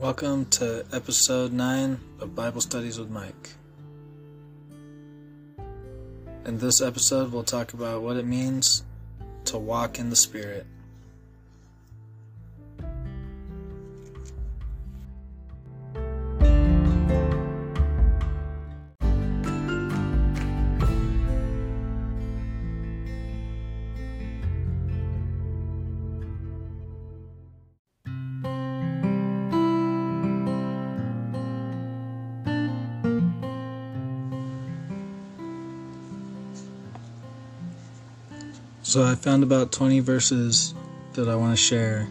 Welcome to episode 9 of Bible Studies with Mike. In this episode, we'll talk about what it means to walk in the Spirit. So I found about 20 verses that I want to share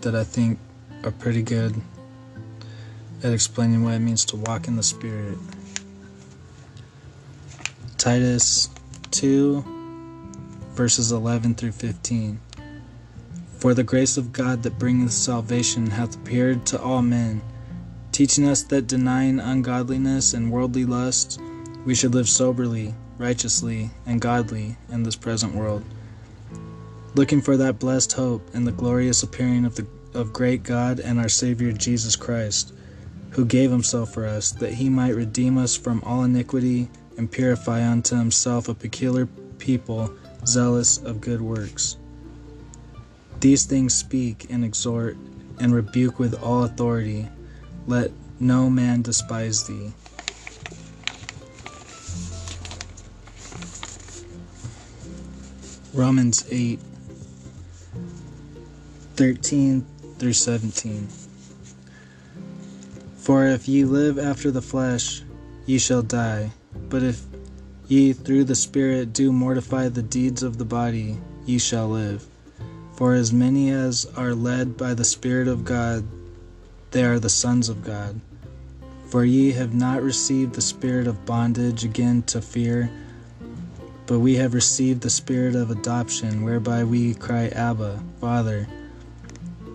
that I think are pretty good at explaining what it means to walk in the Spirit. Titus 2, verses 11 through 15. For the grace of God that bringeth salvation hath appeared to all men, teaching us that denying ungodliness and worldly lusts, we should live soberly righteously, and godly in this present world, looking for that blessed hope and the glorious appearing of the of great God and our Savior Jesus Christ, who gave himself for us that he might redeem us from all iniquity and purify unto himself a peculiar people zealous of good works. These things speak and exhort and rebuke with all authority. Let no man despise thee. Romans 8 13 through 17. For if ye live after the flesh, ye shall die. But if ye through the Spirit do mortify the deeds of the body, ye shall live. For as many as are led by the Spirit of God, they are the sons of God. For ye have not received the spirit of bondage again to fear but we have received the Spirit of adoption, whereby we cry, Abba, Father.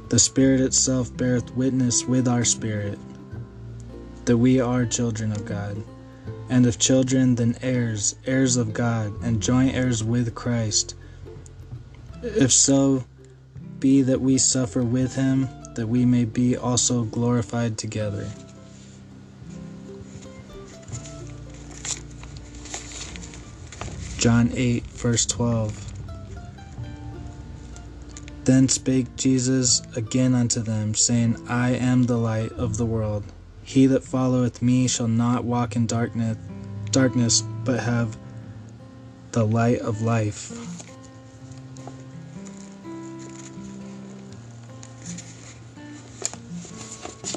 The Spirit itself beareth witness with our spirit that we are children of God. And if children, then heirs, heirs of God, and joint heirs with Christ. If so be that we suffer with him, that we may be also glorified together. John 8, verse 12. Then spake Jesus again unto them, saying, I am the light of the world. He that followeth me shall not walk in darkness, darkness, but have the light of life.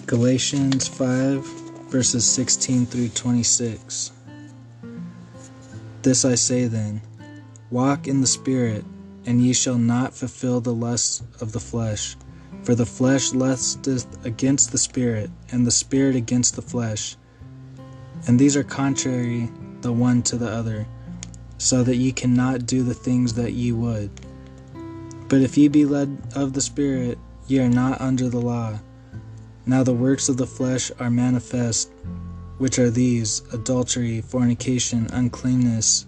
Galatians 5, verses 16 through 26. This I say then Walk in the Spirit, and ye shall not fulfill the lusts of the flesh. For the flesh lusteth against the Spirit, and the Spirit against the flesh. And these are contrary the one to the other, so that ye cannot do the things that ye would. But if ye be led of the Spirit, ye are not under the law. Now the works of the flesh are manifest which are these adultery, fornication, uncleanness,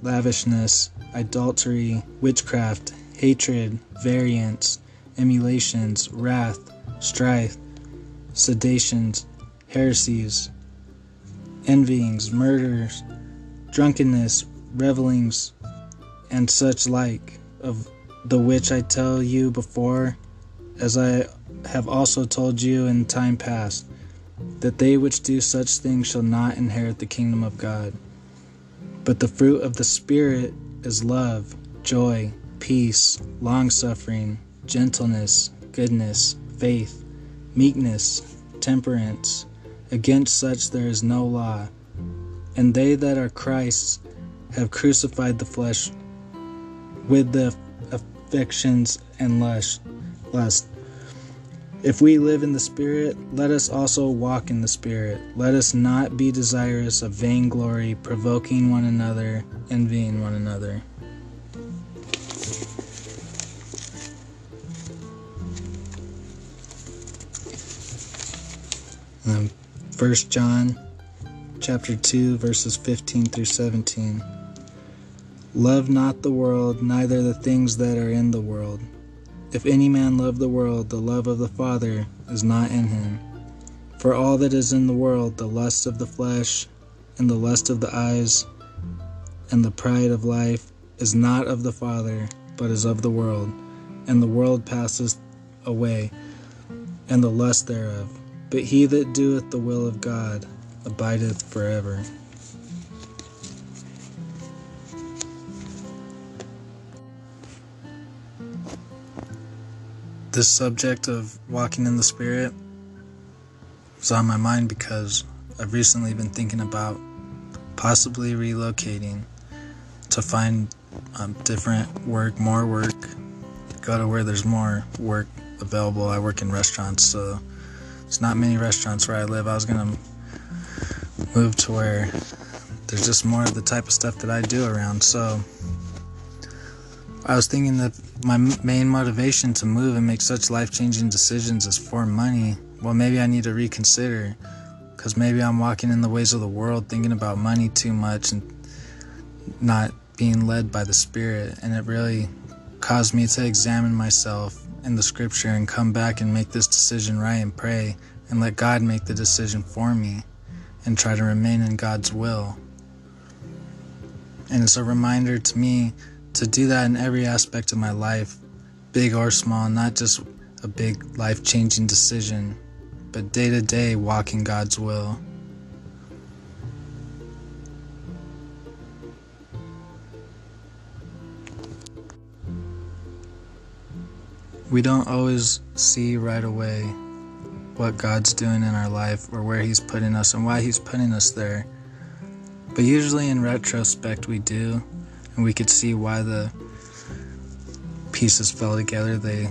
lavishness, idolatry, witchcraft, hatred, variance, emulations, wrath, strife, seditions, heresies, envyings, murders, drunkenness, revelings, and such like, of the which I tell you before, as I have also told you in time past that they which do such things shall not inherit the kingdom of God. But the fruit of the Spirit is love, joy, peace, long suffering, gentleness, goodness, faith, meekness, temperance. Against such there is no law. And they that are Christ's have crucified the flesh with the affections and lust. lust. If we live in the Spirit, let us also walk in the Spirit. Let us not be desirous of vainglory, provoking one another, envying one another. Um, 1 John chapter 2 verses 15 through 17. Love not the world, neither the things that are in the world. If any man love the world, the love of the Father is not in him. For all that is in the world, the lust of the flesh, and the lust of the eyes, and the pride of life, is not of the Father, but is of the world. And the world passeth away, and the lust thereof. But he that doeth the will of God abideth forever. This subject of walking in the Spirit was on my mind because I've recently been thinking about possibly relocating to find um, different work, more work, go to where there's more work available. I work in restaurants, so it's not many restaurants where I live. I was gonna move to where there's just more of the type of stuff that I do around. So I was thinking that my main motivation to move and make such life changing decisions is for money. Well, maybe I need to reconsider because maybe I'm walking in the ways of the world, thinking about money too much and not being led by the Spirit. And it really caused me to examine myself in the scripture and come back and make this decision right and pray and let God make the decision for me and try to remain in God's will. And it's a reminder to me to do that in every aspect of my life, big or small, not just a big life changing decision, but day to day walking God's will. We don't always see right away what God's doing in our life or where He's putting us and why He's putting us there. But usually in retrospect, we do and we could see why the pieces fell together they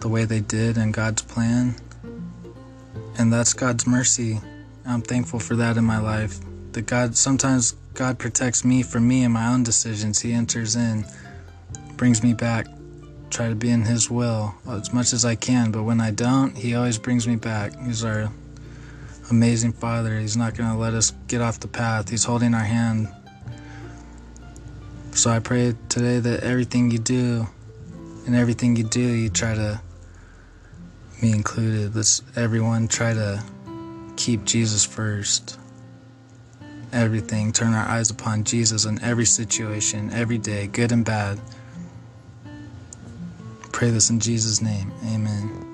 the way they did in God's plan. And that's God's mercy. I'm thankful for that in my life. That God sometimes God protects me from me and my own decisions. He enters in, brings me back, try to be in his will as much as I can, but when I don't, he always brings me back. He's our amazing father. He's not going to let us get off the path. He's holding our hand so I pray today that everything you do and everything you do, you try to, me included, let's everyone try to keep Jesus first. Everything, turn our eyes upon Jesus in every situation, every day, good and bad. Pray this in Jesus' name. Amen.